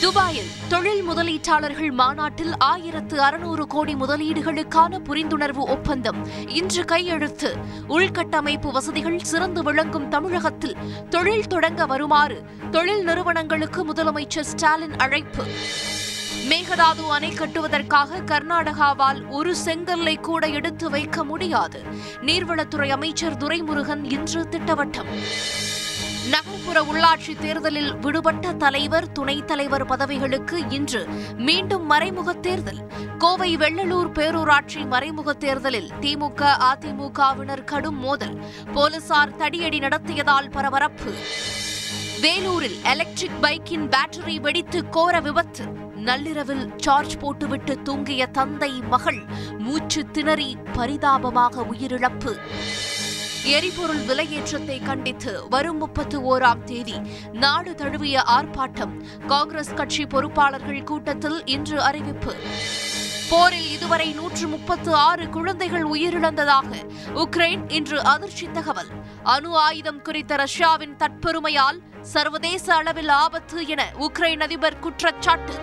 துபாயில் தொழில் முதலீட்டாளர்கள் மாநாட்டில் ஆயிரத்து அறுநூறு கோடி முதலீடுகளுக்கான புரிந்துணர்வு ஒப்பந்தம். இன்று கையெழுத்து. உள்கட்டமைப்பு வசதிகள் சிறந்து விளங்கும் தமிழகத்தில் தொழில் தொடங்க வருமாறு தொழில் நிறுவனங்களுக்கு முதலமைச்சர் ஸ்டாலின் அழைப்பு. மேகதாது அணை கட்டுவதற்காக கர்நாடகாவால் ஒரு செங்கல்லை கூட எடுத்து வைக்க முடியாது. நீர்வளத்துறை அமைச்சர் துரைமுருகன் இன்று திட்டவட்டம். நகர்ப்புற உள்ளாட்சி தேர்தலில் விடுபட்ட தலைவர் துணைத் தலைவர் பதவிகளுக்கு இன்று மீண்டும் மறைமுக தேர்தல். கோவை வெள்ளலூர் பேரூராட்சி மறைமுக தேர்தலில் திமுக அதிமுகவினர் கடும் மோதல். போலீசார் தடியடி நடத்தியதால் பரபரப்பு. வேலூரில் எலக்ட்ரிக் பைக்கின் பேட்டரி வெடித்து கோர விபத்து. நள்ளிரவில் சார்ஜ் போட்டுவிட்டு தூங்கிய தந்தை மகள் மூச்சு திணறி பரிதாபமாக உயிரிழப்பு. எரிபொருள் விலையேற்றத்தை கண்டித்து வரும் முப்பத்தி ஓராம் தேதி நாடு தழுவிய ஆர்ப்பாட்டம். காங்கிரஸ் கட்சி பொறுப்பாளர்கள் கூட்டத்தில் இன்று அறிவிப்பு. போரில் இதுவரை நூற்று முப்பத்து ஆறு குழந்தைகள் உயிரிழந்ததாக உக்ரைன் இன்று அதிர்ச்சி தகவல். அணு ஆயுதம் குறித்த ரஷ்யாவின் தற்பெருமையால் சர்வதேச அளவில் ஆபத்து என உக்ரைன் அதிபர் குற்றச்சாட்டு.